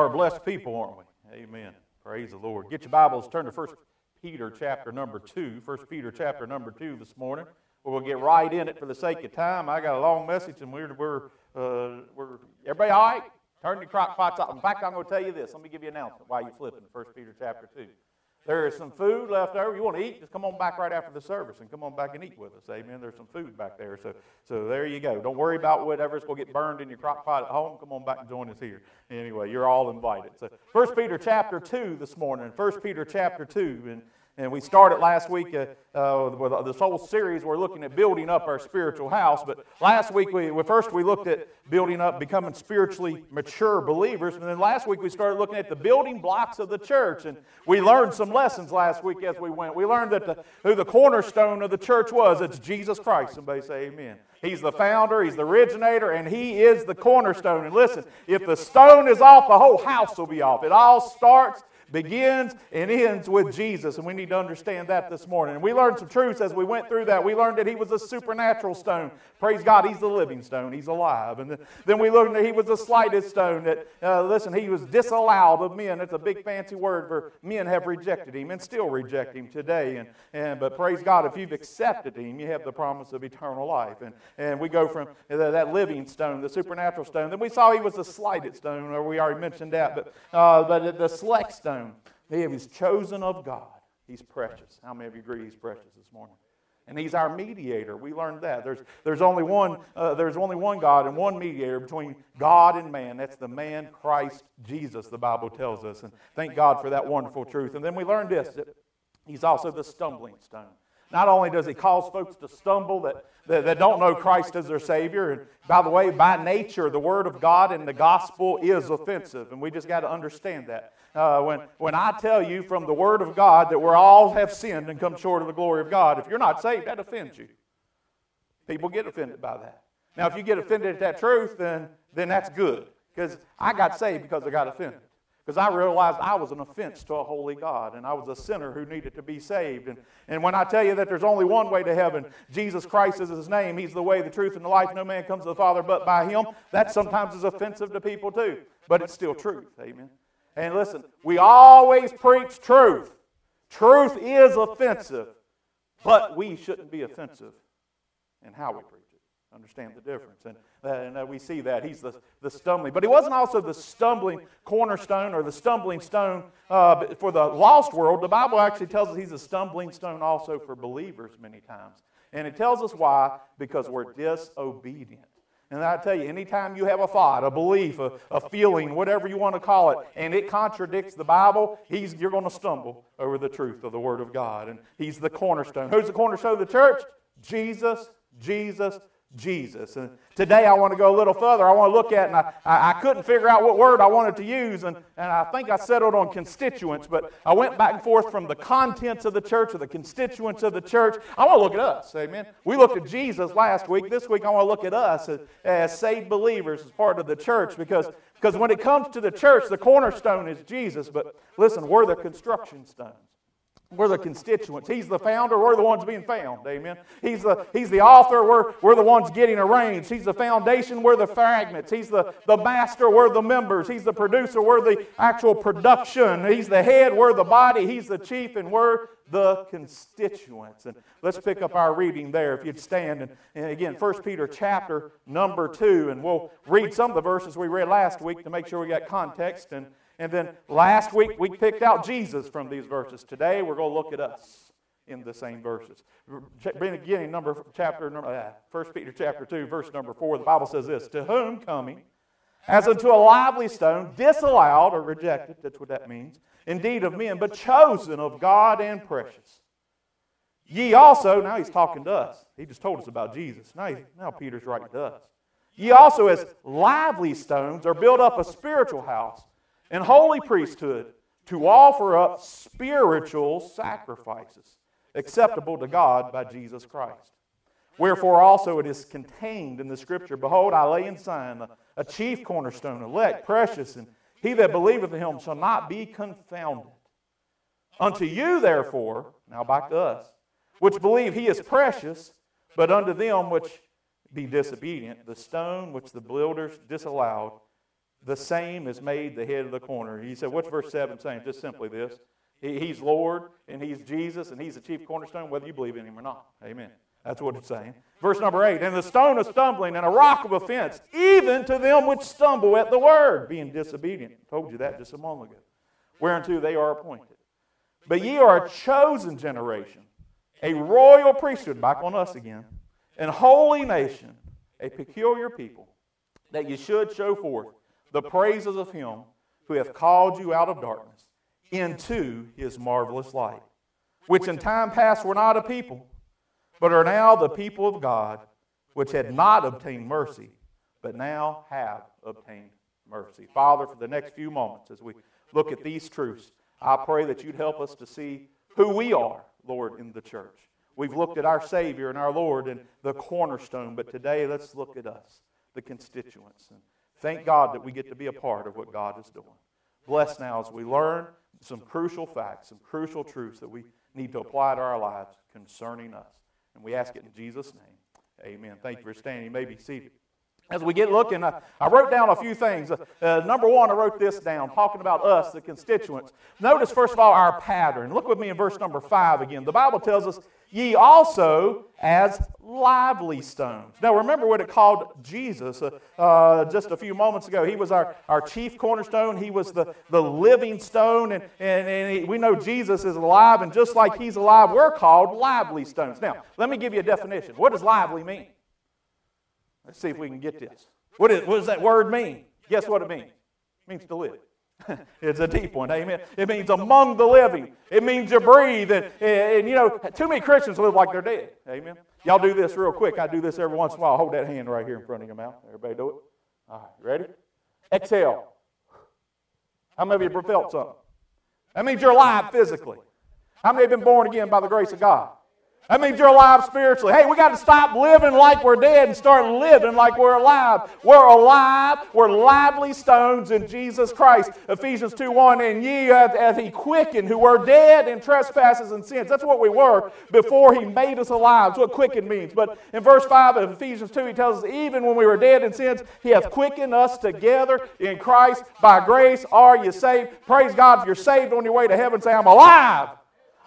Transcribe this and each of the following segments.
are blessed people, aren't we? Amen. Praise the Lord. Get your Bibles, turn to 1 Peter chapter number 2. 1 Peter chapter number 2 this morning. We'll get right in it for the sake of time. I got a long message, and we're, we're, uh, we're everybody all right? Turn your crock pots off. In fact, I'm going to tell you this. Let me give you an announcement while you're flipping 1 Peter chapter 2. There is some food left over. You want to eat? Just come on back right after the service and come on back and eat with us. Amen. There's some food back there. So, so there you go. Don't worry about whatever's going to get burned in your crock pot at home. Come on back and join us here. Anyway, you're all invited. So, First Peter chapter 2 this morning. First Peter chapter 2. And and we started last week uh, uh, with this whole series. We're looking at building up our spiritual house. But last week, we, first we looked at building up, becoming spiritually mature believers. And then last week, we started looking at the building blocks of the church. And we learned some lessons last week as we went. We learned that the, who the cornerstone of the church was. It's Jesus Christ. Somebody say amen. He's the founder, He's the originator, and He is the cornerstone. And listen, if the stone is off, the whole house will be off. It all starts begins and ends with Jesus. And we need to understand that this morning. And we learned some truths as we went through that. We learned that he was a supernatural stone. Praise God, he's the living stone. He's alive. And then we learned that he was a slighted stone. That, uh, listen, he was disallowed of men. That's a big fancy word for men have rejected him and still reject him today. And, and, but praise God, if you've accepted him, you have the promise of eternal life. And, and we go from that living stone, the supernatural stone. Then we saw he was a slighted stone, or we already mentioned that. But, uh, but the select stone. He was chosen of God. He's precious. How many of you agree he's precious this morning? And he's our mediator. We learned that. There's, there's, only one, uh, there's only one God and one mediator between God and man. That's the man Christ Jesus, the Bible tells us. And thank God for that wonderful truth. And then we learned this that he's also the stumbling stone. Not only does he cause folks to stumble that, that, that, don't know Christ as their Savior, and by the way, by nature, the Word of God and the gospel is offensive, and we just got to understand that. Uh, when, when I tell you from the Word of God that we all have sinned and come short of the glory of God, if you're not saved, that offends you. People get offended by that. Now, if you get offended at that truth, then, then that's good. Because I got saved because I got offended. Because I realized I was an offense to a holy God, and I was a sinner who needed to be saved. And, and when I tell you that there's only one way to heaven, Jesus Christ is his name, he's the way, the truth, and the life. No man comes to the Father but by him. That sometimes is offensive to people too, but it's still truth. Amen. And listen, we always preach truth. Truth is offensive, but we shouldn't be offensive in how we preach it. Understand the difference. And, and uh, we see that. He's the, the stumbling. But he wasn't also the stumbling cornerstone or the stumbling stone uh, for the lost world. The Bible actually tells us he's a stumbling stone also for believers many times. And it tells us why because we're disobedient. And I tell you, anytime you have a thought, a belief, a, a feeling, whatever you want to call it, and it contradicts the Bible, you're going to stumble over the truth of the Word of God. And He's the cornerstone. Who's the cornerstone of the church? Jesus, Jesus, Jesus. And today I want to go a little further. I want to look at, and I, I, couldn't figure out what word I wanted to use, and, and I think I settled on constituents, but I went back and forth from the contents of the church or the constituents of the church. I want to look at us, amen. We looked at Jesus last week. This week I want to look at us as, as saved believers as part of the church because, because when it comes to the church, the cornerstone is Jesus, but listen, we're the construction stones. We're the constituents. He's the founder. We're the ones being found. Amen. He's the, he's the author. We're, we're the ones getting arranged. He's the foundation. We're the fragments. He's the, the master. We're the members. He's the producer. We're the actual production. He's the head. We're the body. He's the chief. And we're the constituents. And let's pick up our reading there if you'd stand. And, and again, 1 Peter chapter number 2. And we'll read some of the verses we read last week to make sure we got context. And and then last week we picked out Jesus from these verses. Today we're going to look at us in the same verses. Beginning number chapter number uh, 1 Peter chapter 2 verse number 4 the Bible says this, to whom coming as unto a lively stone disallowed or rejected, that's what that means, indeed of men, but chosen of God and precious. Ye also, now he's talking to us. He just told us about Jesus. Now, now Peter's writing to us. Ye also as lively stones are built up a spiritual house and holy priesthood to offer up spiritual sacrifices acceptable to God by Jesus Christ. Wherefore also it is contained in the scripture Behold, I lay in Zion a, a chief cornerstone, elect, precious, and he that believeth in him shall not be confounded. Unto you, therefore, now back to us, which believe he is precious, but unto them which be disobedient, the stone which the builders disallowed the same is made the head of the corner. He said, What's verse 7 saying? Just simply this. he's Lord, and He's Jesus, and He's the chief cornerstone, whether you believe in Him or not. Amen. That's what it's saying. Verse number 8 And the stone of stumbling and a rock of offense, even to them which stumble at the word, being disobedient. I told you that just a moment ago. Whereunto they are appointed. But ye are a chosen generation, a royal priesthood, back on us again, and holy nation, a peculiar people, that ye should show forth the praises of him who hath called you out of darkness into his marvelous light, which in time past were not a people, but are now the people of God, which had not obtained mercy, but now have obtained mercy. Father, for the next few moments, as we look at these truths, I pray that you'd help us to see who we are, Lord, in the church. We've looked at our Savior and our Lord and the cornerstone, but today let's look at us, the constituents. And thank God that we get to be a part of what God is doing. Bless now as we learn some crucial facts, some crucial truths that we need to apply to our lives concerning us. And we ask it in Jesus' name. Amen. Thank you for standing. You may be seated. As we get looking, I, I wrote down a few things. Uh, number one, I wrote this down, talking about us, the constituents. Notice, first of all, our pattern. Look with me in verse number five again. The Bible tells us, ye also as lively stones. Now, remember what it called Jesus uh, uh, just a few moments ago. He was our, our chief cornerstone, he was the, the living stone, and, and, and he, we know Jesus is alive, and just like he's alive, we're called lively stones. Now, let me give you a definition. What does lively mean? Let's see if we can get this. What, is, what does that word mean? Guess what it means? It means to live. it's a deep one, amen. It means among the living. It means to breathe. And, and, and, you know, too many Christians live like they're dead, amen. Y'all do this real quick. I do this every once in a while. Hold that hand right here in front of your mouth. Everybody do it? All right, ready? Exhale. How many of you have felt something? That means you're alive physically. How many have been born again by the grace of God? That means you're alive spiritually. Hey, we got to stop living like we're dead and start living like we're alive. We're alive. We're lively stones in Jesus Christ. Ephesians 2 1, and ye hath he quickened who were dead in trespasses and sins. That's what we were before he made us alive. That's what quickened means. But in verse 5 of Ephesians 2, he tells us, even when we were dead in sins, he hath quickened us together in Christ. By grace are you saved. Praise God. If you're saved on your way to heaven, say, I'm alive.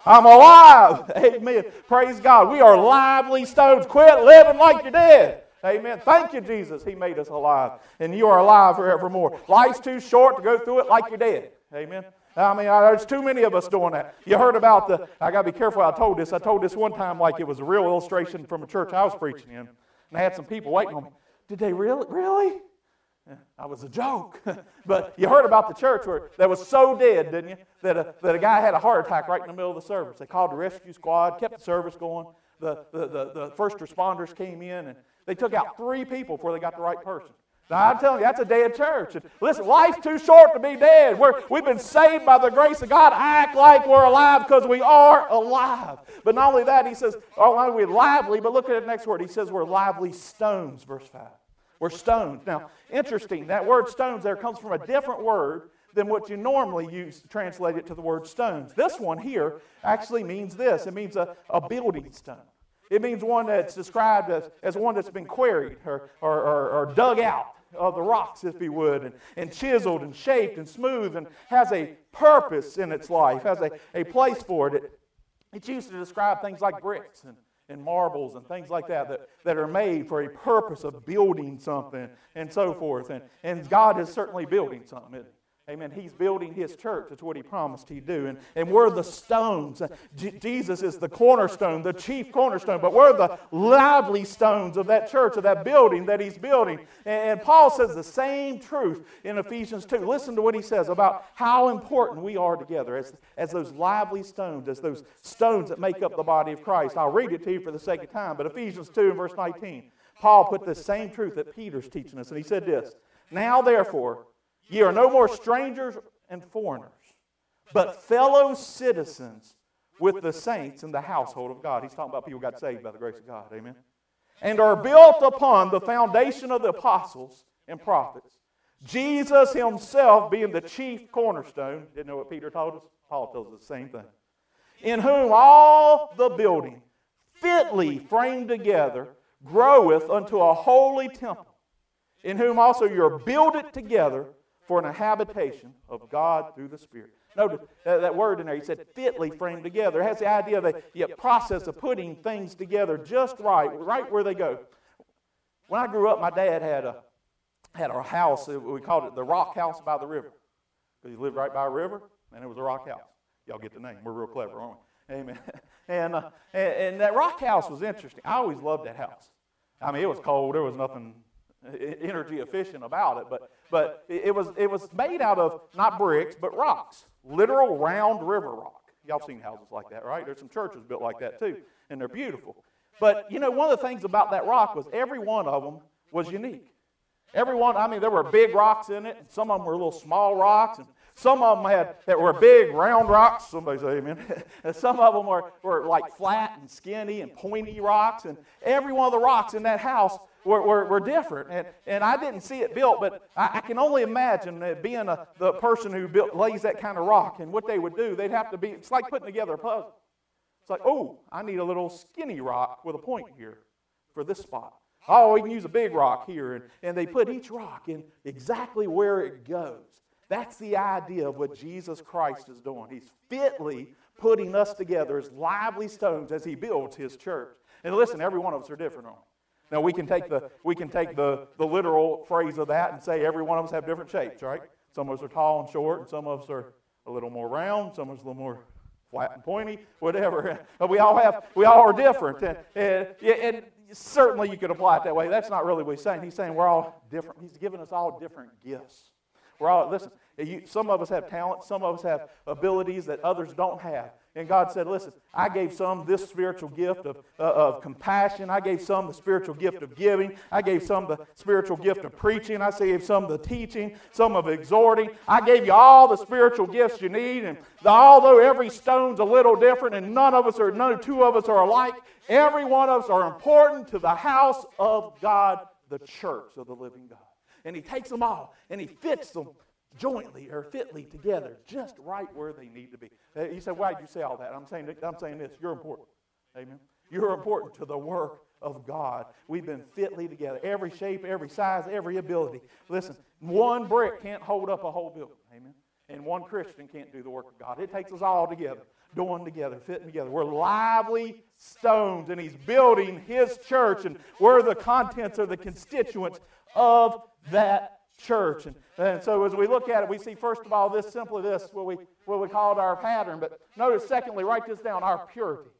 I'm alive. Amen. Praise God. We are lively stones. Quit living like you're dead. Amen. Thank you, Jesus. He made us alive. And you are alive forevermore. Life's too short to go through it like you're dead. Amen. I mean, there's too many of us doing that. You heard about the, I got to be careful I told this. I told this one time like it was a real illustration from a church I was preaching in. And I had some people waiting on me. Did they really? Really? I was a joke. but you heard about the church where that was so dead, didn't you? That a, that a guy had a heart attack right in the middle of the service. They called the rescue squad, kept the service going. The, the, the, the first responders came in and they took out three people before they got the right person. Now, I'm telling you, that's a dead church. And listen, life's too short to be dead. We're, we've been saved by the grace of God. Act like we're alive because we are alive. But not only that, he says, oh, only we're lively, but look at the next word. He says we're lively stones, verse 5. We're stones. Now, interesting, that word stones there comes from a different word than what you normally use to translate it to the word stones. This one here actually means this it means a, a building stone. It means one that's described as, as one that's been quarried or, or, or, or dug out of the rocks, if you would, and, and chiseled and shaped and smooth and has a purpose in its life, has a, a place for it. it. It's used to describe things like bricks and and marbles and things like that, that that are made for a purpose of building something and so forth. And, and God is certainly building something. Amen. He's building his church. That's what he promised he'd do. And, and we're the stones. J- Jesus is the cornerstone, the chief cornerstone, but we're the lively stones of that church, of that building that he's building. And, and Paul says the same truth in Ephesians 2. Listen to what he says about how important we are together as, as those lively stones, as those stones that make up the body of Christ. I'll read it to you for the sake of time, but Ephesians 2 and verse 19, Paul put the same truth that Peter's teaching us. And he said this Now, therefore, Ye are no more strangers and foreigners, but fellow citizens with the saints in the household of God. He's talking about people got saved by the grace of God. Amen. And are built upon the foundation of the apostles and prophets. Jesus himself being the chief cornerstone. Didn't know what Peter told us? Paul tells us the same thing. In whom all the building, fitly framed together, groweth unto a holy temple, in whom also you're builded together for an habitation of God through the Spirit. Notice that, that word in there, he said fitly framed together. It has the idea of a the process of putting things together just right, right where they go. When I grew up, my dad had a, had a house, we called it the Rock House by the river. Because he lived right by a river, and it was a rock house. Y'all get the name. We're real clever, aren't we? Amen. And, uh, and, and that rock house was interesting. I always loved that house. I mean, it was cold. There was nothing energy efficient about it, but, but it, was, it was made out of not bricks, but rocks, literal round river rock. Y'all seen houses like that, right? There's some churches built like that too, and they're beautiful. But, you know, one of the things about that rock was every one of them was unique. Every one, I mean, there were big rocks in it, and some of them were little small rocks, and some of them had that were big round rocks. Somebody say amen. and some of them were, were like flat and skinny and pointy rocks. And every one of the rocks in that house were, were, were different. And, and I didn't see it built, but I, I can only imagine being a, the person who built, lays that kind of rock and what they would do. They'd have to be, it's like putting together a puzzle. It's like, oh, I need a little skinny rock with a point here for this spot. Oh, we can use a big rock here. And, and they put each rock in exactly where it goes. That's the idea of what Jesus Christ is doing. He's fitly putting us together as lively stones as he builds his church. And listen, every one of us are different on now we can take the we can take the, the literal phrase of that and say every one of us have different shapes, right? Some of us are tall and short, and some of us are a little more round, some of us a little more flat and pointy, whatever. But we all have we all are different. And, and, and certainly you could apply it that way. That's not really what he's saying. He's saying we're all different. He's given us all different gifts. We're all, listen, you, some of us have talents, some of us have abilities that others don't have. And God said, Listen, I gave some this spiritual gift of, uh, of compassion. I gave some the spiritual gift of giving. I gave some the spiritual gift of preaching. I gave some the teaching, some of exhorting. I gave you all the spiritual gifts you need. And although every stone's a little different and none of us are, none, of two of us are alike, every one of us are important to the house of God, the church of the living God and he takes them all and he fits them jointly or fitly together, just right where they need to be. He uh, said, Why did you say all that? I'm saying, I'm saying this. You're important. Amen. You're important to the work of God. We've been fitly together. Every shape, every size, every ability. Listen, one brick can't hold up a whole building. Amen. And one Christian can't do the work of God. It takes us all together, doing together, fitting together. We're lively stones, and He's building His church, and we're the contents or the constituents of that church. And, and so as we look at it, we see first of all this simply this, what we, what we called our pattern. But notice, secondly, write this down, our purity.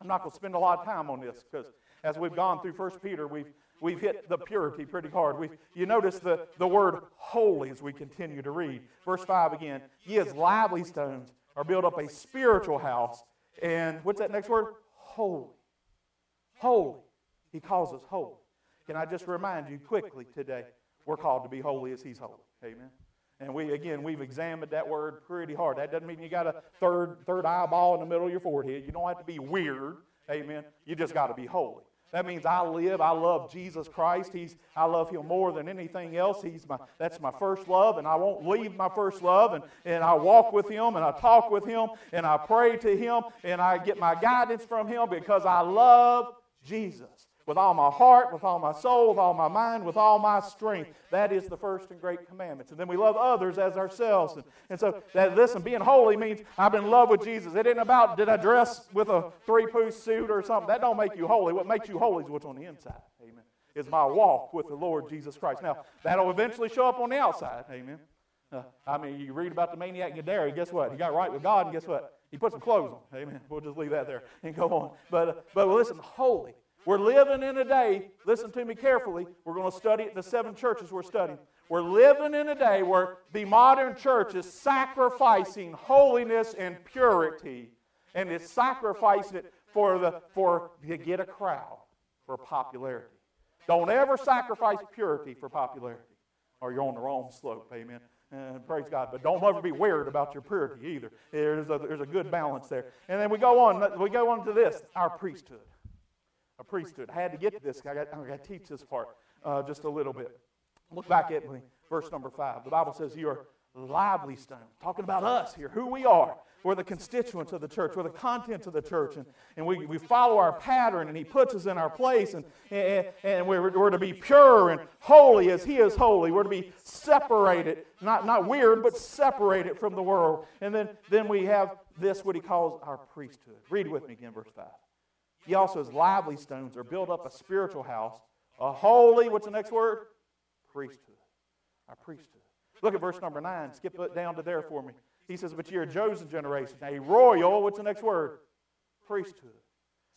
I'm not going to spend a lot of time on this because as we've gone through First Peter, we've, we've hit the purity pretty hard. we you notice the, the word holy as we continue to read. Verse 5 again, ye as lively stones are built up a spiritual house. And what's that next word? Holy. Holy. He calls us holy. Can I just remind you quickly today, we're called to be holy as He's holy. Amen. And we again we've examined that word pretty hard. That doesn't mean you got a third third eyeball in the middle of your forehead. You don't have to be weird. Amen. You just got to be holy. That means I live, I love Jesus Christ. He's, I love Him more than anything else. He's my, that's my first love, and I won't leave my first love. And, and I walk with Him, and I talk with Him, and I pray to Him, and I get my guidance from Him because I love Jesus with all my heart, with all my soul, with all my mind, with all my strength. That is the first and great commandments. And then we love others as ourselves. And, and so, that, listen, being holy means I'm in love with Jesus. It ain't about did I dress with a three-piece suit or something. That don't make you holy. What makes you holy is what's on the inside. Amen. Is my walk with the Lord Jesus Christ. Now, that'll eventually show up on the outside. Amen. Uh, I mean, you read about the maniac Gadara. Guess what? He got right with God, and guess what? He put some clothes on. Amen. We'll just leave that there and go on. But, uh, but listen, holy we're living in a day, listen to me carefully. We're going to study the seven churches we're studying. We're living in a day where the modern church is sacrificing holiness and purity, and it's sacrificing it for, the, for to get a crowd, for popularity. Don't ever sacrifice purity for popularity, or you're on the wrong slope. Amen. And praise God. But don't ever be weird about your purity either. There's a, there's a good balance there. And then we go on. We go on to this: our priesthood a priesthood. I had to get to this. I got, I got to teach this part uh, just a little bit. Look back at me, verse number five. The Bible says, You are lively stone. Talking about us here, who we are. We're the constituents of the church. We're the contents of the church. And, and we, we follow our pattern, and He puts us in our place. And, and, and we're, we're to be pure and holy as He is holy. We're to be separated, not, not weird, but separated from the world. And then, then we have this, what He calls our priesthood. Read with me again, verse 5. He also, as lively stones, or build up a spiritual house, a holy, what's the next word? Priesthood. Our priesthood. Look at verse number 9. Skip it down to there for me. He says, But you're a chosen generation, a royal, what's the next word? Priesthood.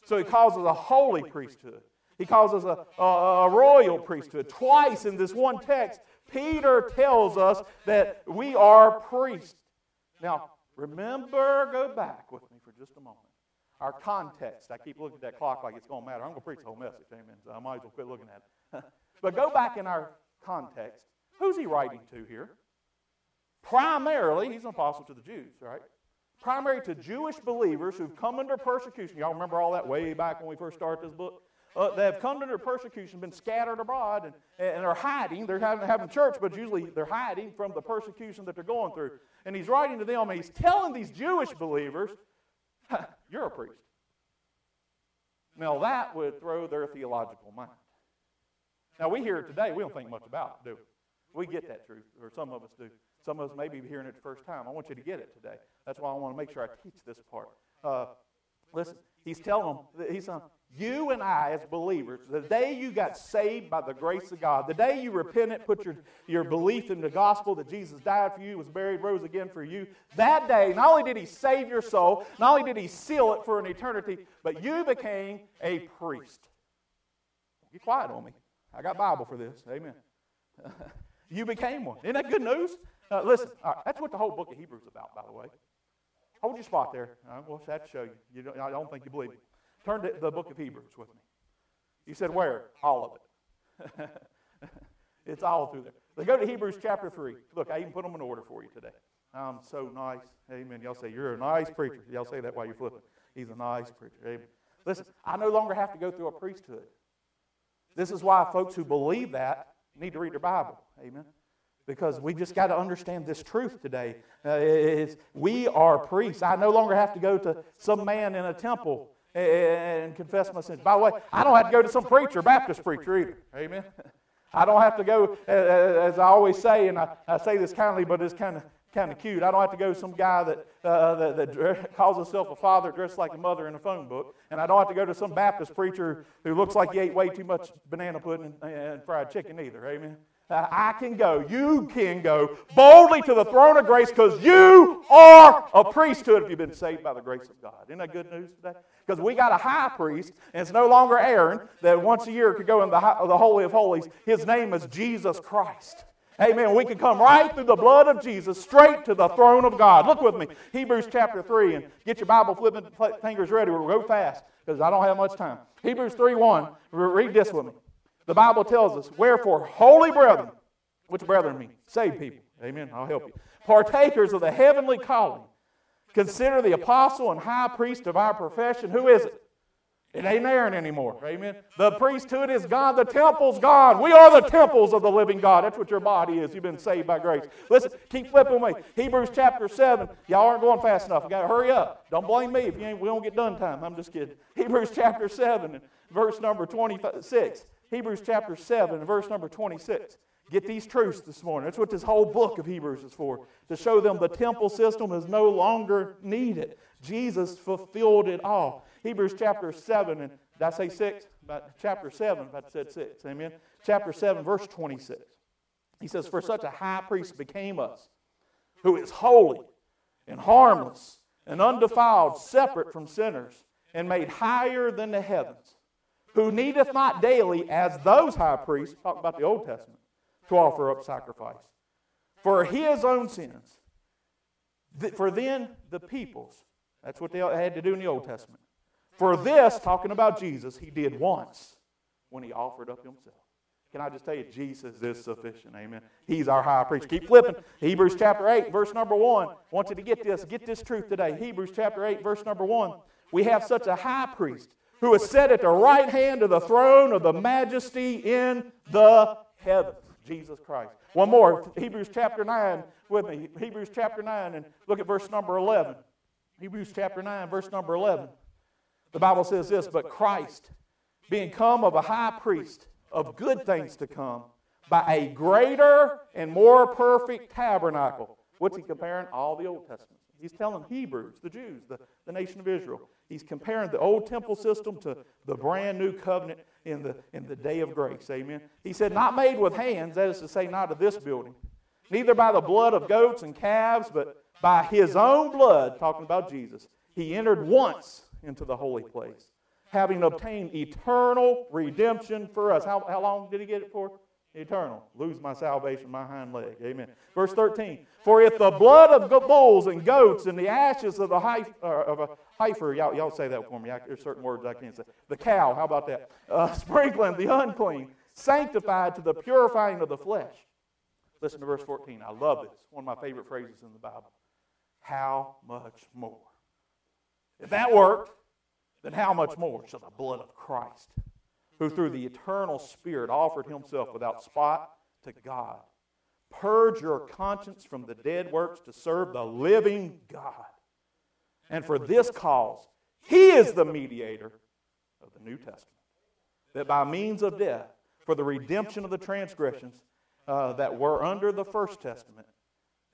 So he calls us a holy priesthood. He calls us a, a, a, royal priesthood. Twice in this one text, Peter tells us that we are priests. Now, remember, go back with me for just a moment. Our context. I keep looking at that clock like it's going to matter. I'm going to preach the whole message, amen. So I might as well quit looking at it. but go back in our context. Who's he writing to here? Primarily, he's an apostle to the Jews, right? Primary to Jewish believers who've come under persecution. Y'all remember all that way back when we first started this book? Uh, they have come under persecution, been scattered abroad, and, and are hiding. They're having, having church, but usually they're hiding from the persecution that they're going through. And he's writing to them, and he's telling these Jewish believers, You're a priest. Now, that would throw their theological mind. Now, we hear it today, we don't think much about it, do we? We get that truth, or some of us do. Some of us may be hearing it the first time. I want you to get it today. That's why I want to make sure I teach this part. Uh, listen, he's telling them, he's saying, you and I, as believers, the day you got saved by the grace of God, the day you repented, put your, your belief in the gospel that Jesus died for you, was buried, rose again for you, that day, not only did He save your soul, not only did He seal it for an eternity, but you became a priest. Be quiet on me. I got Bible for this. Amen. you became one. Isn't that good news? Uh, listen, that's what the whole book of Hebrews is about, by the way. Hold your spot there. I will have to show you. you don't, I don't think you believe me. Turn to the book of Hebrews with me. You said where? All of it. it's all through there. Let's go to Hebrews chapter 3. Look, I even put them in order for you today. I'm so nice. Amen. Y'all say, You're a nice preacher. Y'all say that while you're flipping. He's a nice preacher. Amen. Listen, I no longer have to go through a priesthood. This is why folks who believe that need to read their Bible. Amen because we just got to understand this truth today. Uh, we are priests. I no longer have to go to some man in a temple and confess my sins. By the way, I don't have to go to some preacher, Baptist preacher either. Amen. I don't have to go, as I always say, and I, I say this kindly, but it's kind of kind of cute. I don't have to go to some guy that, uh, that, that, calls himself a father dressed like a mother in a phone book. And I don't have to go to some Baptist preacher who looks like he ate way too much banana pudding and fried chicken either. Amen. I can go, you can go boldly to the throne of grace because you are a priesthood if you've been saved by the grace of God. Isn't that good news today? Because we got a high priest, and it's no longer Aaron that once a year could go in the, the Holy of Holies. His name is Jesus Christ. Amen. We can come right through the blood of Jesus straight to the throne of God. Look with me, Hebrews chapter 3, and get your Bible flipping fingers ready. We'll go fast because I don't have much time. Hebrews 3 1. Read this with me. The Bible tells us, Wherefore, holy brethren, which brethren mean? Saved people. Amen. I'll help you. Partakers of the heavenly calling. Consider the apostle and high priest of our profession. Who is it? It ain't Aaron anymore. Amen. The priesthood is God. The temple's God. We are the temples of the living God. That's what your body is. You've been saved by grace. Listen, keep flipping me. Hebrews chapter 7. Y'all aren't going fast enough. You got to hurry up. Don't blame me if you ain't, we don't get done time. I'm just kidding. Hebrews chapter 7, verse number 26. Hebrews chapter 7, verse number 26. Get these truths this morning. That's what this whole book of Hebrews is for, to show them the temple system is no longer needed. Jesus fulfilled it all. Hebrews chapter 7, and did I say 6? About chapter 7, if I said 6. Amen. Chapter 7, verse 26. He says, For such a high priest became us, who is holy and harmless and undefiled, separate from sinners, and made higher than the heavens who needeth not daily, as those high priests, talk about the Old Testament, to offer up sacrifice for his own sins. For then the peoples, that's what they had to do in the Old Testament. For this, talking about Jesus, he did once when he offered up himself. Can I just tell you, Jesus is sufficient. Amen. He's our high priest. Keep flipping. Hebrews chapter 8, verse number 1. I want you to get this. Get this truth today. Hebrews chapter 8, verse number 1. We have such a high priest who is set at the right hand of the throne of the majesty in the heavens. Jesus Christ. One more, Hebrews chapter 9 with me. Hebrews chapter 9, and look at verse number 11. Hebrews chapter 9, verse number 11. The Bible says this But Christ, being come of a high priest of good things to come, by a greater and more perfect tabernacle. What's he comparing? All the Old Testament. He's telling Hebrews, the Jews, the, the nation of Israel. He's comparing the old temple system to the brand new covenant in the, in the day of grace. Amen. He said, Not made with hands, that is to say, not of this building, neither by the blood of goats and calves, but by his own blood, talking about Jesus, he entered once into the holy place, having obtained eternal redemption for us. How, how long did he get it for? Eternal. Lose my salvation, my hind leg. Amen. Verse 13. For if the blood of bulls and goats and the ashes of, the high, uh, of a heifer, y'all, y'all say that for me. I, there's certain words I can't say. The cow, how about that? Uh, sprinkling the unclean, sanctified to the purifying of the flesh. Listen to verse 14. I love this. One of my favorite phrases in the Bible how much more? If that worked, then how much more shall the blood of Christ, who through the eternal Spirit offered himself without spot to God, purge your conscience from the dead works to serve the living God? And for this cause, he is the mediator of the New Testament, that by means of death, for the redemption of the transgressions uh, that were under the first testament,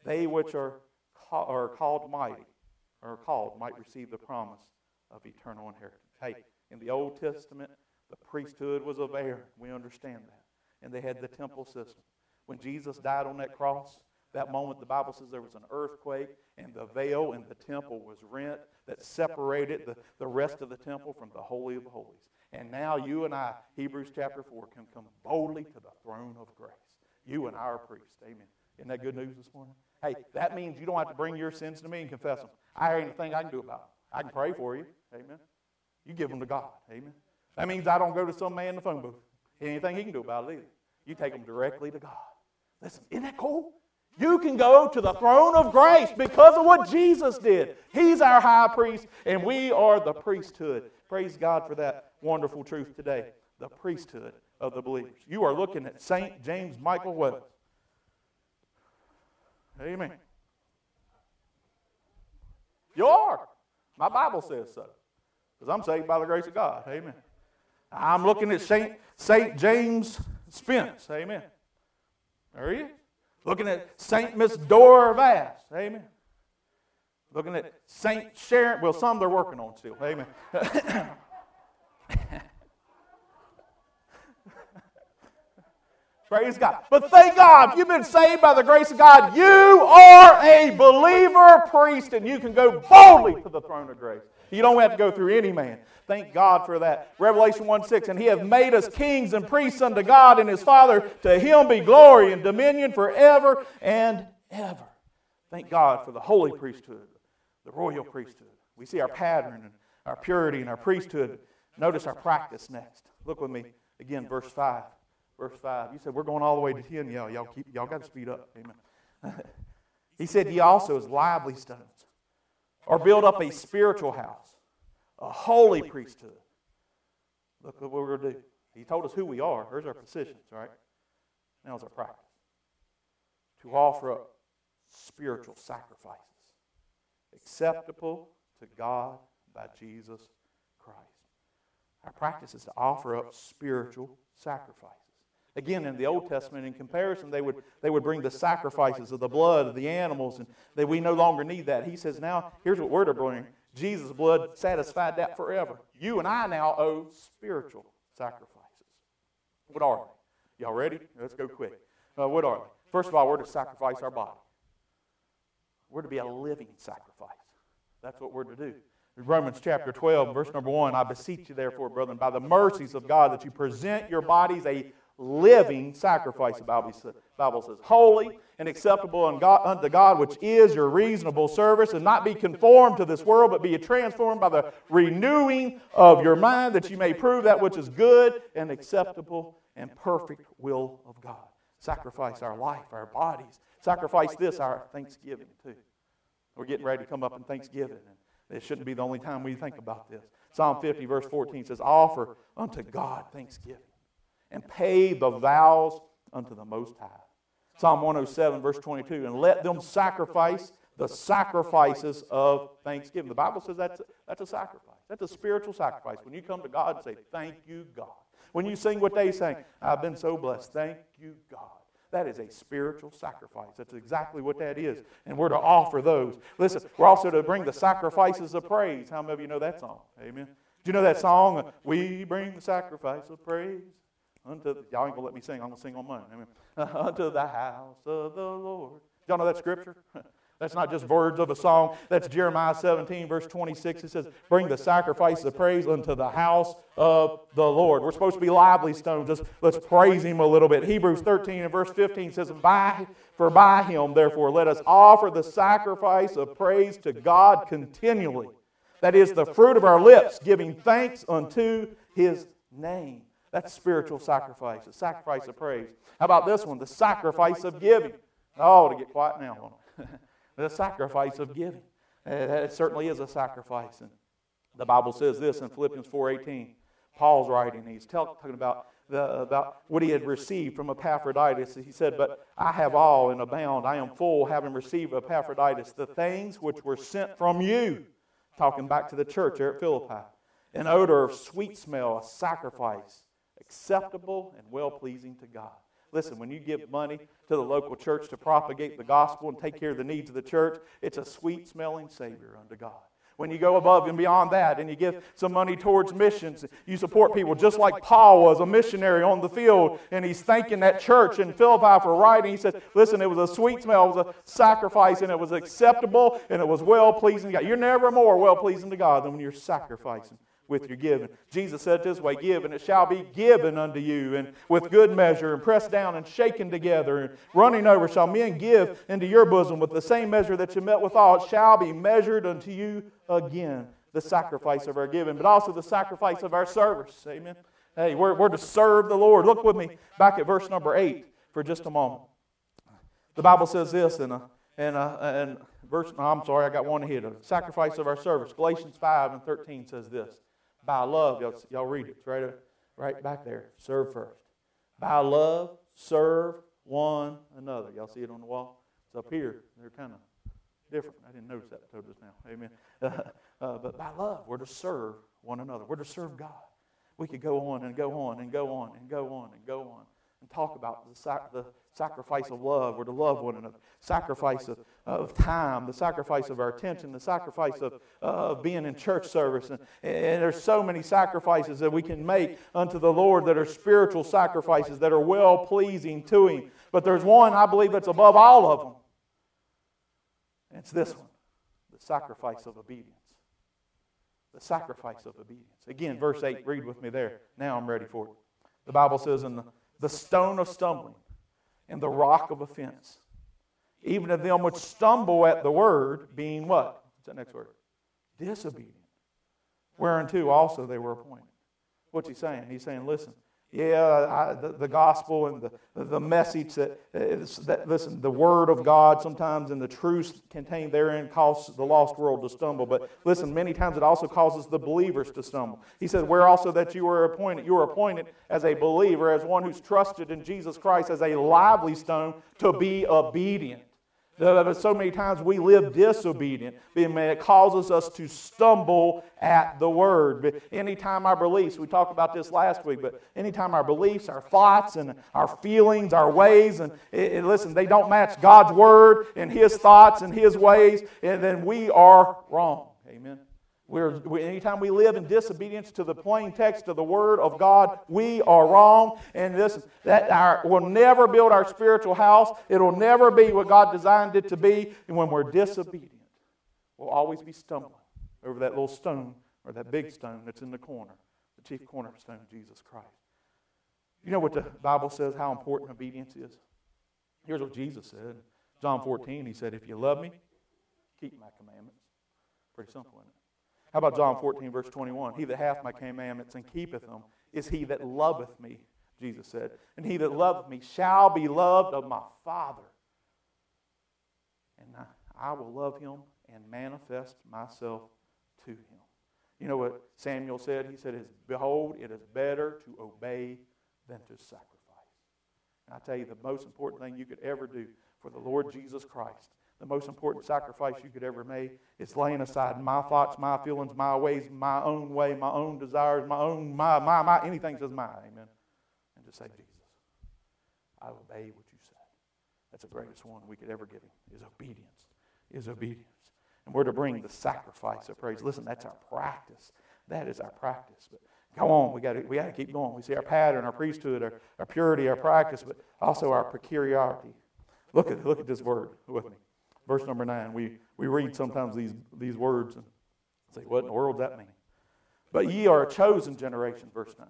they which are are called mighty, or called, might receive the promise of eternal inheritance. Hey, in the Old Testament, the priesthood was of Aaron. We understand that. And they had the temple system. When Jesus died on that cross, that moment the Bible says there was an earthquake and the veil in the temple was rent that separated the, the rest of the temple from the Holy of Holies. And now you and I, Hebrews chapter 4, can come boldly to the throne of grace. You and our priest. Amen. Isn't that good news this morning? Hey, that means you don't have to bring your sins to me and confess them. I ain't a thing I can do about it. I can pray for you. Amen. You give them to God. Amen. That means I don't go to some man in the phone booth. Anything he can do about it either. You take them directly to God. Listen, isn't that cool? You can go to the throne of grace because of what Jesus did. He's our high priest, and we are the priesthood. Praise God for that wonderful truth today. The priesthood of the believers. You are looking at St. James Michael Wells. Amen. You are. My Bible says so. Because I'm saved by the grace of God. Amen. I'm looking at St. James Spence. Amen. There he is. Looking at St. Miss Dora Vass. Amen. Looking at St. Sharon. Well, some they're working on still. Amen. Praise God. But thank God, you've been saved by the grace of God. You are a believer priest, and you can go boldly to the throne of grace. You don't have to go through any man. Thank God for that. Revelation 1 6. And he hath made us kings and priests unto God and his Father. To him be glory and dominion forever and ever. Thank God for the holy priesthood, the royal priesthood. We see our pattern and our purity and our priesthood. Notice our practice next. Look with me again, verse 5. Verse 5. You said, We're going all the way to 10. Yeah, y'all, keep, y'all got to speed up. Amen. he said, Ye also as lively stones, or build up a spiritual house, a holy priesthood. Look what we're going to do. He told us who we are. Here's our positions, right? Now it's our practice. To offer up spiritual sacrifices, acceptable to God by Jesus Christ. Our practice is to offer up spiritual sacrifices. Again, in the Old Testament, in comparison, they would, they would bring the sacrifices of the blood of the animals, and that we no longer need that. He says, now, here's what we're to bring. Jesus' blood satisfied that forever. You and I now owe spiritual sacrifices. What are they? Y'all ready? Let's go quick. Uh, what are they? First of all, we're to sacrifice our body. We're to be a living sacrifice. That's what we're to do. Romans chapter 12, verse number 1 I beseech you, therefore, brethren, by the mercies of God, that you present your bodies a living sacrifice, the Bible says, holy and acceptable unto God, which is your reasonable service, and not be conformed to this world, but be transformed by the renewing of your mind, that you may prove that which is good and acceptable and perfect will of God. Sacrifice our life, our bodies. Sacrifice this, our thanksgiving, too. We're getting ready to come up in Thanksgiving, and it shouldn't be the only time we think about this. Psalm 50, verse 14 says, Offer unto God thanksgiving and pay the vows unto the Most High. Psalm 107, verse 22, and let them sacrifice the sacrifices of thanksgiving. The Bible says that's, that's a sacrifice. That's a spiritual sacrifice. When you come to God and say, Thank you, God. When you sing what they sing, I've been so blessed. Thank you, God. That is a spiritual sacrifice. That's exactly what that is. And we're to offer those. Listen, we're also to bring the sacrifices of praise. How many of you know that song? Amen. Do you know that song? We bring the sacrifice of praise unto the, y'all ain't gonna let me sing. I'm gonna sing on mine. Amen. unto the house of the Lord. Y'all know that scripture? That's not just words of a song. That's Jeremiah 17, verse 26. It says, Bring the sacrifice of praise unto the house of the Lord. We're supposed to be lively stones. Just let's praise him a little bit. Hebrews 13 and verse 15 says, by, For by him, therefore, let us offer the sacrifice of praise to God continually. That is the fruit of our lips, giving thanks unto his name. That's spiritual sacrifice, a sacrifice of praise. How about this one? The sacrifice of giving. Oh, to get quiet now. the sacrifice of giving. Eh, it certainly is a sacrifice. And the Bible says this in Philippians 4.18. Paul's writing, he's talking about, the, about what he had received from Epaphroditus. He said, But I have all and abound. I am full, having received Epaphroditus, the things which were sent from you. Talking back to the church there at Philippi. An odor of sweet smell, a sacrifice, acceptable and well pleasing to God. Listen, when you give money to the local church to propagate the gospel and take care of the needs of the church, it's a sweet smelling Savior unto God. When you go above and beyond that and you give some money towards missions, you support people just like Paul was a missionary on the field and he's thanking that church in Philippi for writing. He said, Listen, it was a sweet smell, it was a sacrifice, and it was acceptable and it was well pleasing to God. You're never more well pleasing to God than when you're sacrificing with your giving. Jesus said this way Give, and it shall be given unto you, and with good measure, and pressed down and shaken together, and running over, shall men give into your bosom with the same measure that you met withal, it shall be measured unto you again. The sacrifice of our giving, but also the sacrifice of our service. Amen. Hey, we're, we're to serve the Lord. Look with me back at verse number 8 for just a moment. The Bible says this in, a, in, a, in verse, I'm sorry, I got one ahead. of Sacrifice of our service. Galatians 5 and 13 says this by love, y'all, y'all read it. Right, right back there. Serve first. By love, serve one another. Y'all see it on the wall? It's up here. They're kind of different. I didn't notice that until just now. Amen. Uh, but by love, we're to serve one another. We're to serve God. We could go on and go on and go on and go on and go on and talk about the, sac- the sacrifice of love. We're to love one another. Sacrifice of, of time, the sacrifice of our attention, the sacrifice of, uh, of being in church service. And, and there's so many sacrifices that we can make unto the Lord that are spiritual sacrifices that are well pleasing to Him. But there's one, I believe, that's above all of them. And it's this one the sacrifice of obedience. The sacrifice of obedience. Again, verse 8, read with me there. Now I'm ready for it. The Bible says, in the, the stone of stumbling and the rock of offense. Even of them which stumble at the word, being what? What's that next word? Disobedient. Whereunto also they were appointed. What's he saying? He's saying, listen, yeah, I, the, the, gospel and the, the message that, that, listen, the word of God sometimes and the truth contained therein cause the lost world to stumble. But listen, many times it also causes the believers to stumble. He said, where also that you are appointed, you are appointed as a believer, as one who's trusted in Jesus Christ as a lively stone to be obedient. So many times we live disobedient. and It causes us to stumble at the word. Anytime our beliefs, we talked about this last week, but anytime our beliefs, our thoughts, and our feelings, our ways, and it, listen, they don't match God's word and His thoughts and His ways, and then we are wrong. We're, we, anytime we live in disobedience to the plain text of the Word of God, we are wrong. And this that our, will never build our spiritual house. It'll never be what God designed it to be. And when we're disobedient, we'll always be stumbling over that little stone or that big stone that's in the corner, the chief cornerstone, Jesus Christ. You know what the Bible says how important obedience is? Here's what Jesus said. John 14, he said, If you love me, keep my commandments. Pretty simple, isn't it? How about John 14, verse 21? He that hath my commandments and keepeth them is he that loveth me, Jesus said. And he that loveth me shall be loved of my Father. And I will love him and manifest myself to him. You know what Samuel said? He said, Behold, it is better to obey than to sacrifice. And I tell you, the most important thing you could ever do for the Lord Jesus Christ, the most important sacrifice you could ever make, is laying aside my thoughts, my feelings, my ways, my own way, my own desires, my own, my, my, my, anything says mine. Amen. And just say, Jesus, I obey what you said. That's the greatest one we could ever give him, is obedience. Is obedience. And we're to bring the sacrifice of praise. Listen, that's our practice. That is our practice. But go on, we got we to keep going. We see our pattern, our priesthood, our, our purity, our practice, but also our peculiarity. Look at look at this word with me. Verse number nine. We we read sometimes these these words and say, what in the world does that mean? But ye are a chosen generation, verse 9,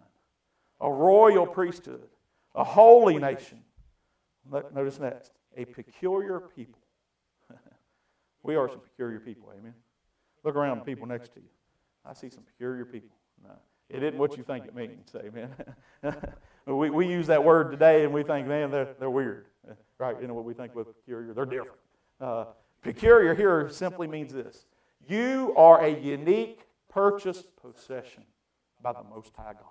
a royal priesthood, a holy nation. Notice next, a peculiar people. we are some peculiar people, amen. Look around the people next to you. I see some peculiar people. No, it isn't what you think it means, amen. we, we use that word today and we think, man, they're, they're weird. Right? You know what we think with peculiar? They're different. Uh, peculiar here simply means this you are a unique purchased possession by the Most High God.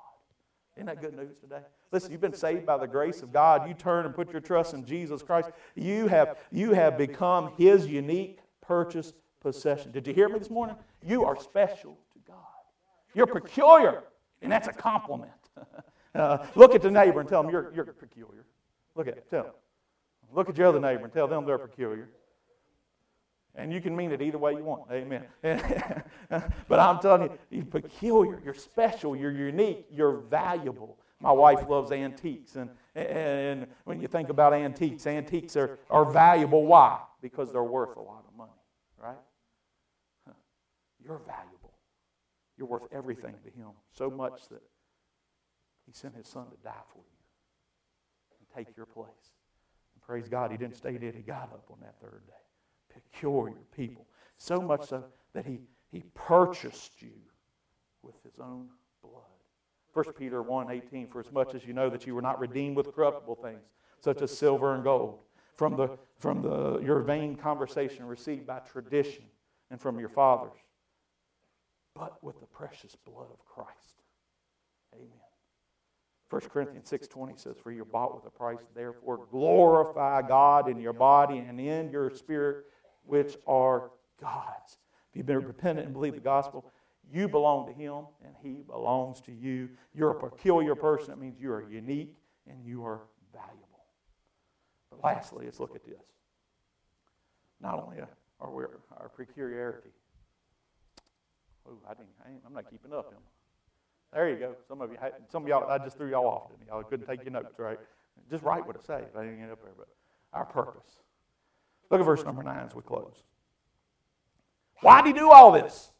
Isn't that good news today? Listen, you've been saved by the grace of God. You turn and put your trust in Jesus Christ. You have, you have become His unique purchased possession. Did you hear me this morning? You are special to God. you're peculiar, and that's a compliment. uh, look at the neighbor and tell them you're, you're peculiar. Look at tell them. Look at your other neighbor and tell them they're peculiar. And you can mean it either way you want. Amen. but I'm telling you, you're peculiar, you're special, you're unique, you're valuable. My wife loves antiques. And, and when you think about antiques, antiques are, are valuable. Why? Because they're worth a lot of money, right? You're valuable. You're worth everything to Him, so much that He sent His Son to die for you and take your place. And praise God, He didn't stay dead, He got up on that third day. Peculiar people. So much so that He, he purchased you with His own blood. 1 Peter 1 18, for as much as you know that you were not redeemed with corruptible things, such as silver and gold, from, the, from the, your vain conversation received by tradition and from your fathers but with the precious blood of Christ. Amen. 1 Corinthians 6.20 says, For you're bought with a price, therefore glorify God in your body and in your spirit, which are God's. If you've been repentant and believe the gospel, you belong to Him and He belongs to you. You're a peculiar person. That means you are unique and you are valuable. But lastly, let's look at this. Not only are we our peculiarity, Oh, I didn't, I am not keeping up. There you go. Some of you, some of y'all, I just threw y'all off. Didn't y'all couldn't take your notes, right? Just write what it says. I didn't get up there, but our purpose. Look at verse number nine as we close. Why did he do all this?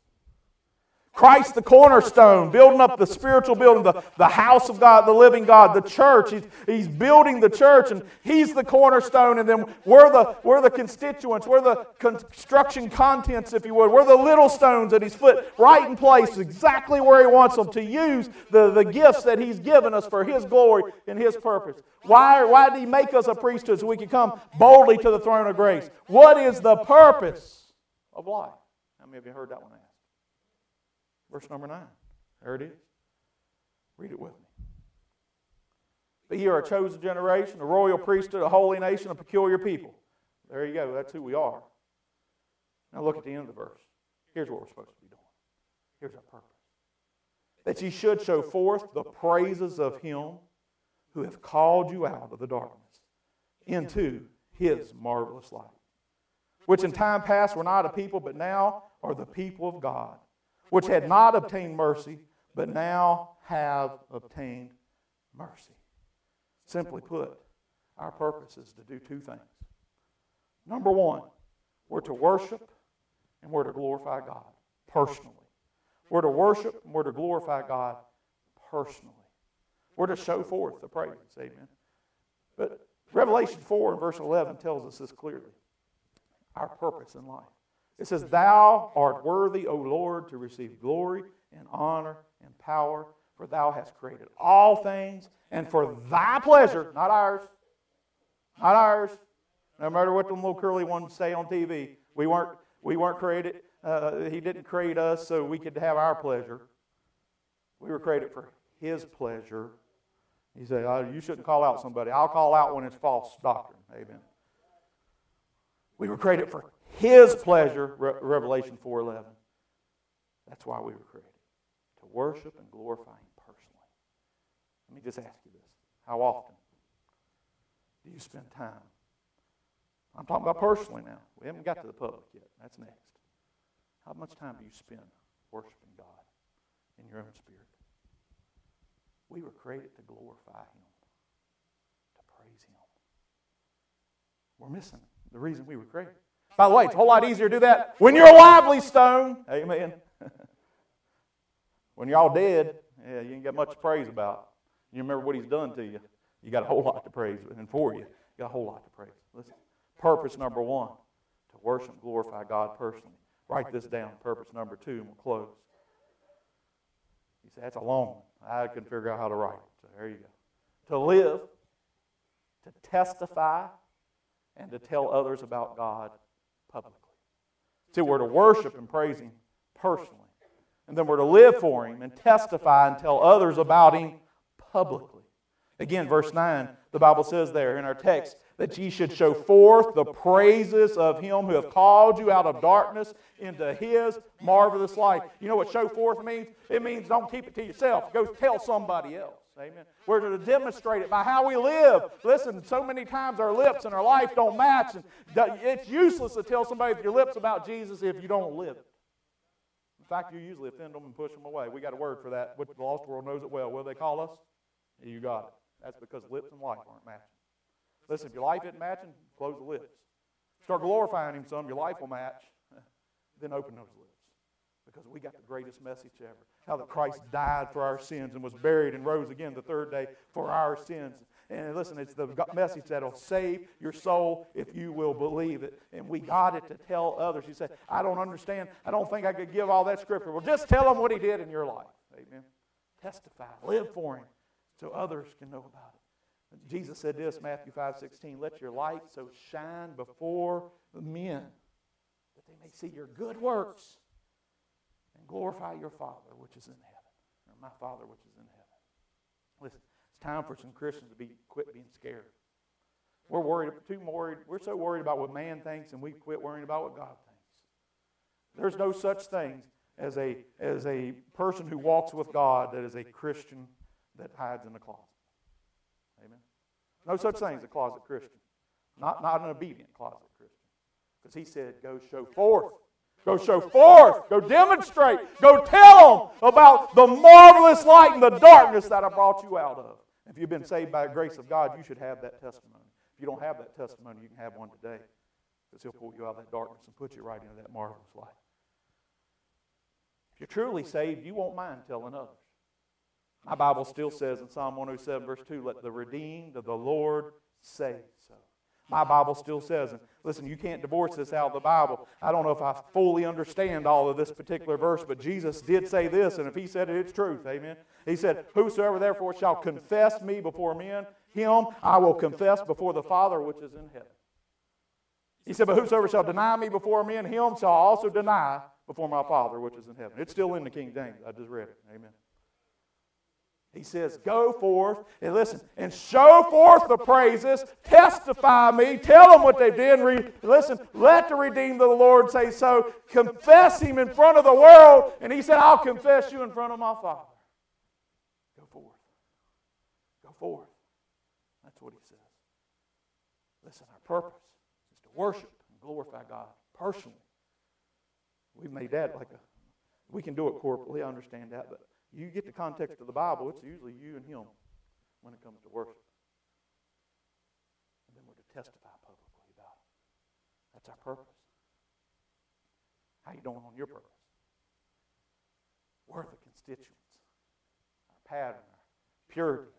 Christ, the cornerstone, building up the spiritual building, the, the house of God, the living God, the church. He's, he's building the church, and He's the cornerstone, and then we're the, we're the constituents, we're the construction contents, if you would. We're the little stones that He's put right in place, exactly where He wants them to use the, the gifts that He's given us for His glory and His purpose. Why, why did He make us a priesthood so we can come boldly to the throne of grace? What is the purpose of life? How many of you heard that one? Verse number 9. There it is. Read it with me. But ye are a chosen generation, a royal priesthood, a holy nation, a peculiar people. There you go. That's who we are. Now look at the end of the verse. Here's what we're supposed to be doing. Here's our purpose. That ye should show forth the praises of him who hath called you out of the darkness into his marvelous light, which in time past were not a people, but now are the people of God which had not obtained mercy, but now have obtained mercy. Simply put, our purpose is to do two things. Number one, we're to worship and we're to glorify God personally. We're to worship and we're to glorify God personally. We're to show forth the praises. Amen. But Revelation 4 and verse 11 tells us this clearly our purpose in life. It says, Thou art worthy, O Lord, to receive glory and honor and power, for thou hast created all things, and for thy pleasure, not ours, not ours, no matter what the little curly ones say on TV, we weren't, we weren't created, uh, he didn't create us so we could have our pleasure. We were created for his pleasure You say, oh, you shouldn't call out somebody. I'll call out when it's false doctrine. Amen. We were created for His pleasure, Re- Revelation 4.11. That's why we were created, to worship and glorify Him personally. Let me just ask you this. How often do you spend time? I'm talking about personally now. We haven't got to the public yet. That's next. How much time do you spend worshiping God in your own spirit? We were created to glorify Him, to praise Him. We're missing the reason we were created. By the way, it's a whole lot easier to do that when you're a lively stone. Amen. when you're all dead, yeah, you ain't got much to praise about. You remember what He's done to you. You got a whole lot to praise, and for you, you got a whole lot to praise. Listen, purpose number one to worship, glorify God personally. Write this down. Purpose number two, and we'll close. You say that's a long one. I couldn't figure out how to write it. So there you go. To live, to testify, and to tell others about God publicly. See, we're to worship and praise Him personally. And then we're to live for Him and testify and tell others about Him publicly. Again, verse 9, the Bible says there in our text that ye should show forth the praises of Him who have called you out of darkness into His marvelous light. You know what show forth means? It means don't keep it to yourself. Go tell somebody else. Amen. We're to demonstrate it by how we live. Listen, so many times our lips and our life don't match. And it's useless to tell somebody with your lips about Jesus if you don't live it. In fact, you usually offend them and push them away. We got a word for that. Which the lost world knows it well. Do they call us? You got it. That's because lips and life aren't matching. Listen, if your life isn't matching, close the lips. Start glorifying Him some, your life will match. then open those lips. Because we got the greatest message ever. How that Christ died for our sins and was buried and rose again the third day for our sins. And listen, it's the message that'll save your soul if you will believe it. And we got it to tell others. You say, I don't understand. I don't think I could give all that scripture. Well, just tell them what he did in your life. Amen. Testify. Live for him so others can know about it. Jesus said this, Matthew 5 16, let your light so shine before men that they may see your good works glorify your Father which is in heaven, or my Father which is in heaven. Listen, it's time for some Christians to be quit being scared. We're worried, too worried. We're so worried about what man thinks, and we quit worrying about what God thinks. There's no such thing as a, as a person who walks with God that is a Christian that hides in the closet. Amen. No such thing as a closet Christian. Not, not an obedient closet Christian. Because he said, go show forth. Go show forth. Go demonstrate. Go tell them about the marvelous light and the darkness that I brought you out of. If you've been saved by the grace of God, you should have that testimony. If you don't have that testimony, you can have one today. Because he'll pull you out of that darkness and put you right into that marvelous light. If you're truly saved, you won't mind telling others. My Bible still says in Psalm 107, verse 2, let the redeemed of the Lord say so. My Bible still says, and listen, you can't divorce this out of the Bible. I don't know if I fully understand all of this particular verse, but Jesus did say this, and if he said it, it's truth. Amen. He said, Whosoever therefore shall confess me before men, him I will confess before the Father which is in heaven. He said, But whosoever shall deny me before men, him shall also deny before my Father which is in heaven. It's still in the King James. I just read it. Amen. He says, Go forth and listen and show forth the praises, testify me, tell them what they did. Re- listen, let the redeemed of the Lord say so. Confess him in front of the world. And he said, I'll confess you in front of my Father. Go forth. Go forth. That's what he says. Listen, our purpose is to worship and glorify God personally. We've made that like a, we can do it corporately, I understand that, but you get the context of the Bible, it's usually you and him when it comes to worship. And then we're to testify publicly about it. That's our purpose. How you doing on your purpose? We're the constituents. Our pattern, our purity,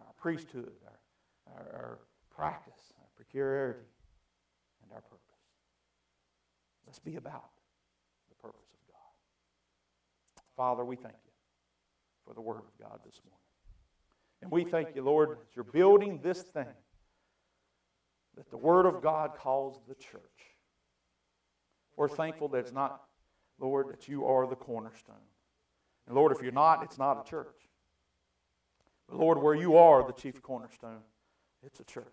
our priesthood, our, our, our practice, our peculiarity, and our purpose. Let's be about the purpose of God. Father, we thank you for the Word of God this morning. And we thank you, Lord, that you're building this thing that the Word of God calls the church. We're thankful that it's not, Lord, that you are the cornerstone. And Lord, if you're not, it's not a church. But Lord, where you are the chief cornerstone, it's a church.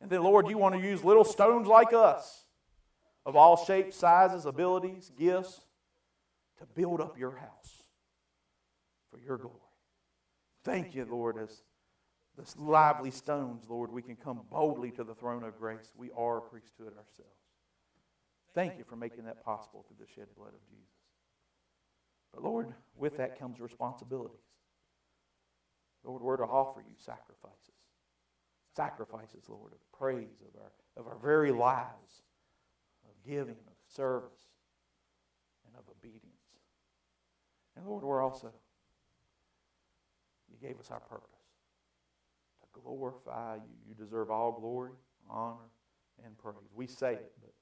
And then, Lord, you want to use little stones like us of all shapes, sizes, abilities, gifts to build up your house for your glory. Thank you, Lord, as the lively stones, Lord, we can come boldly to the throne of grace. We are a priesthood ourselves. Thank you for making that possible through the shed blood of Jesus. But Lord, with that comes responsibilities. Lord, we're to offer you sacrifices. Sacrifices, Lord, of praise, of our, of our very lives, of giving, of service, and of obedience. And Lord, we're also, you gave us our purpose to glorify you. You deserve all glory, honor, and praise. We say it, but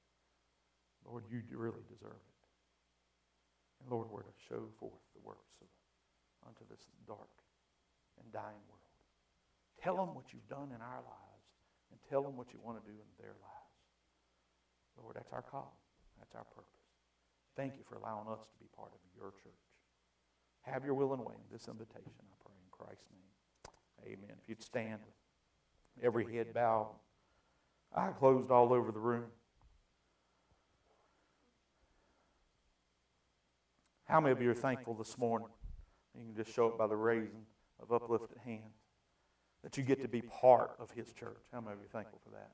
Lord, you really deserve it. And Lord, we're to show forth the works of unto this dark and dying world. Tell them what you've done in our lives and tell them what you want to do in their lives. Lord, that's our call. That's our purpose. Thank you for allowing us to be part of your church. Have your will and way in this invitation, I pray Christ's name. Amen. If you'd stand every head bowed, eye closed all over the room. How many of you are thankful this morning? You can just show it by the raising of uplifted hands that you get to be part of His church. How many of you are thankful for that?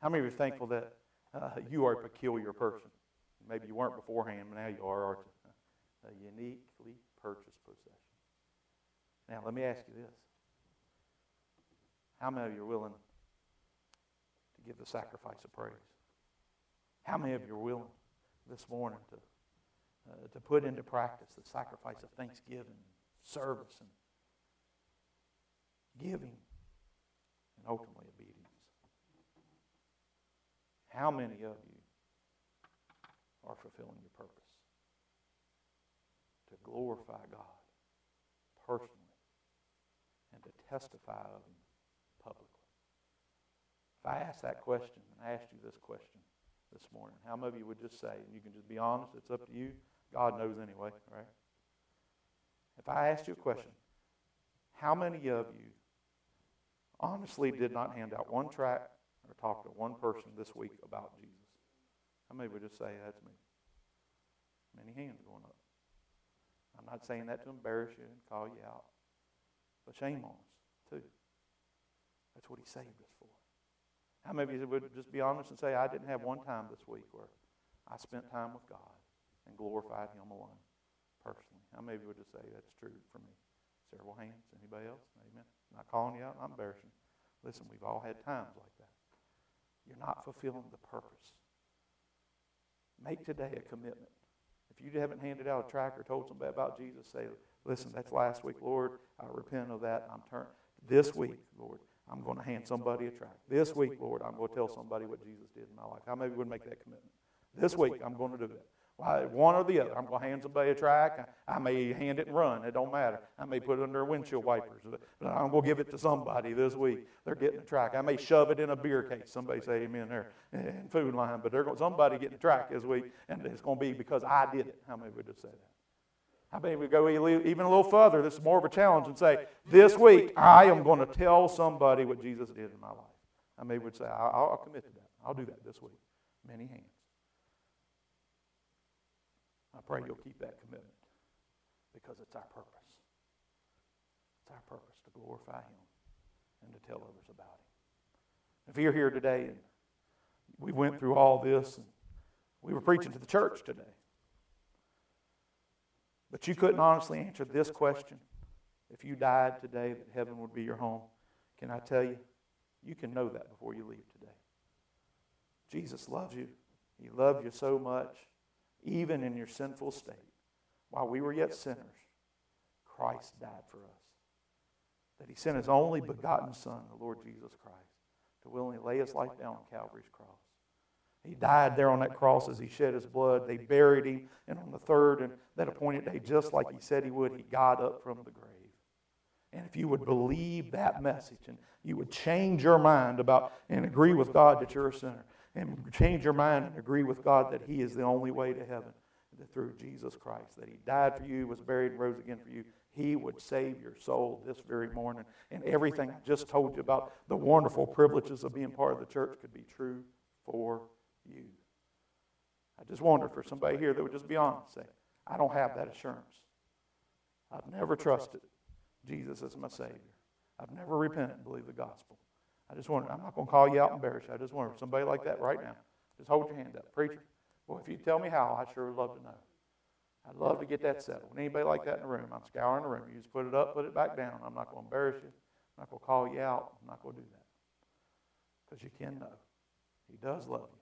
How many of you are thankful that uh, you are a peculiar person? Maybe you weren't beforehand, but now you are, aren't you? A uniquely purchased possession. Now, let me ask you this. How many of you are willing to give the sacrifice of praise? How many of you are willing this morning to uh, to put into practice the sacrifice of thanksgiving, service, and giving, and ultimately obedience. How many of you are fulfilling your purpose? To glorify God personally and to testify of Him publicly. If I ask that question, and I asked you this question this morning, how many of you would just say, and you can just be honest, it's up to you, God knows anyway, right? If I asked you a question, how many of you honestly did not hand out one tract or talk to one person this week about Jesus? How many would just say, that's me? Many hands going up. I'm not saying that to embarrass you and call you out, but shame on us, too. That's what he saved us for. How many of you would just be honest and say, I didn't have one time this week where I spent time with God? and glorified Him alone personally. How many of you would just say that's true for me? Several hands. Anybody else? Amen. I'm not calling you out. I'm embarrassing. Listen, we've all had times like that. You're not fulfilling the purpose. Make today a commitment. If you haven't handed out a tract or told somebody about Jesus, say, listen, that's last week, Lord. I repent of that. I'm turned. This week, Lord, I'm going to hand somebody a tract. This week, Lord, I'm going to tell somebody what Jesus did in my life. How many would make that commitment? This week, I'm going to do that one or the other. I'm going to hand somebody a track. I may hand it and run. It don't matter. I may put it under windshield wipers. But I'm going to give it to somebody this week. They're getting a track. I may shove it in a beer case. Somebody say amen there in food line. But they're going, somebody getting a track this week, and it's going to be because I did it. How many would just say that? How many would go even a little further? This is more of a challenge and say, this week I am going to tell somebody what Jesus did in my life. How many would say, I'll, I'll commit to that. I'll do that this week. Many hands. I pray you'll keep that commitment because it's our purpose. It's our purpose to glorify Him and to tell others about Him. If you're here today and we went through all this and we were preaching to the church today, but you couldn't honestly answer this question if you died today that heaven would be your home, can I tell you, you can know that before you leave today. Jesus loves you. He loved you so much even in your sinful state, while we were yet sinners, Christ died for us. That he sent his only begotten Son, the Lord Jesus Christ, to willingly lay his life down on Calvary's cross. He died there on that cross as he shed his blood. They buried him, and on the third and that appointed day, just like he said he would, he got up from the grave. And if you would believe that message and you would change your mind about and agree with God that you're a sinner, and change your mind and agree with God that He is the only way to heaven, through Jesus Christ, that He died for you, was buried, and rose again for you, He would save your soul this very morning. And everything I just told you about the wonderful privileges of being part of the church could be true for you. I just wonder for somebody here that would just be honest, say, I don't have that assurance. I've never trusted Jesus as my Savior. I've never repented and believed the gospel. I just wonder, I'm not going to call you out and embarrass you. I just wonder, if somebody like that right now, just hold your hand up. Preacher, well, if you tell me how, I sure would love to know. I'd love to get that settled. Anybody like that in the room? I'm scouring the room. You just put it up, put it back down. I'm not going to embarrass you. I'm not going to call you out. I'm not going to do that. Because you can know. He does love you.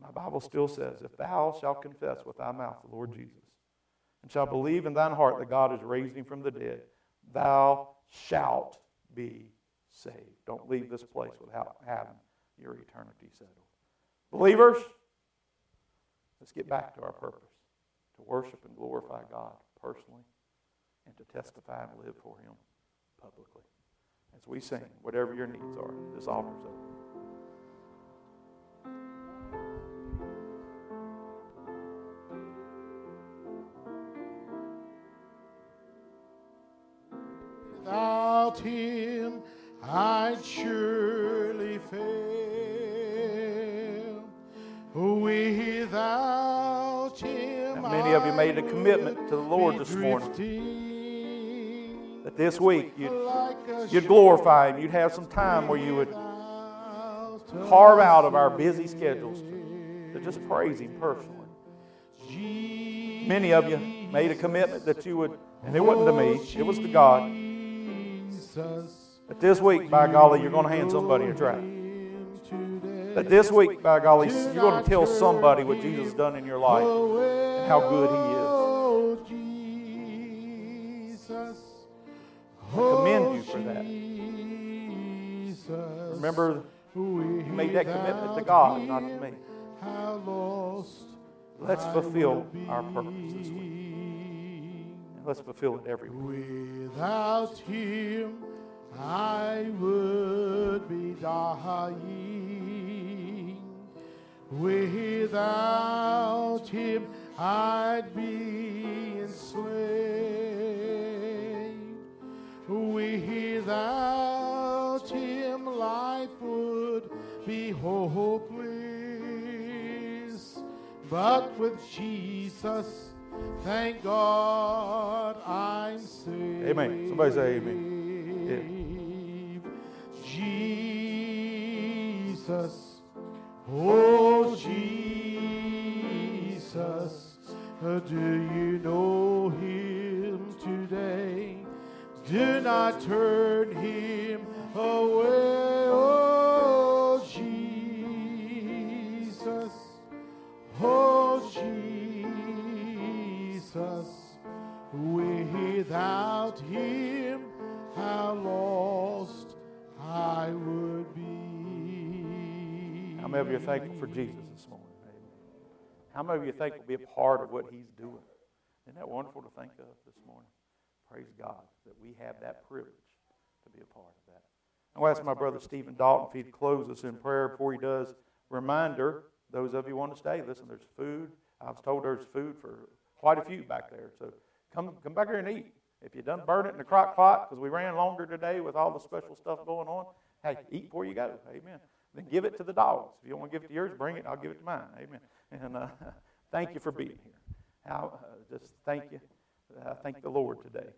My Bible still says, If thou shalt confess with thy mouth the Lord Jesus, and shalt believe in thine heart that God has raised him from the dead, thou shalt be saved. Don't leave this place without having your eternity settled. Believers, let's get back to our purpose to worship and glorify God personally and to testify and live for Him publicly. As we sing, whatever your needs are, this altar's open. Without him, I'd surely fail. Without him, Now, many of you made a commitment to the Lord this morning that this week you'd, you'd glorify Him. You'd have some time where you would carve out of our busy schedules to, to just praise Him personally. Many of you made a commitment that you would, and it wasn't to me, it was to God. That this week, by golly, you're going to hand somebody a tract. That this week, by golly, you're going to tell somebody what Jesus has done in your life and how good He is. I commend you for that. Remember, you made that commitment to God, not to me. Let's fulfill our purpose this week. Let's fulfill it every. Without him, I would be dying. Without him, I'd be enslaved. Without him, life would be hopeless. But with Jesus, thank God I'm saved. Amen. Somebody say amen. Jesus, oh Jesus, do you know him today? Do not turn him away, many of you are thankful for Jesus this morning? Amen. How many of you are thankful to be a part of what He's doing? Isn't that wonderful to think of this morning? Praise God that we have that privilege to be a part of that. I'll ask my brother Stephen Dalton if he'd close us in prayer before he does. Reminder, those of you who want to stay, listen, there's food. I was told there's food for quite a few back there. So come, come back here and eat. If you done burn it in the crock pot, because we ran longer today with all the special stuff going on, hey, eat before you go. Amen. Then give it to the dogs. If you don't want to give it to yours, bring it. I'll give it to mine. Amen. And uh, thank you for being here. How, uh, just thank you. Uh, thank the Lord today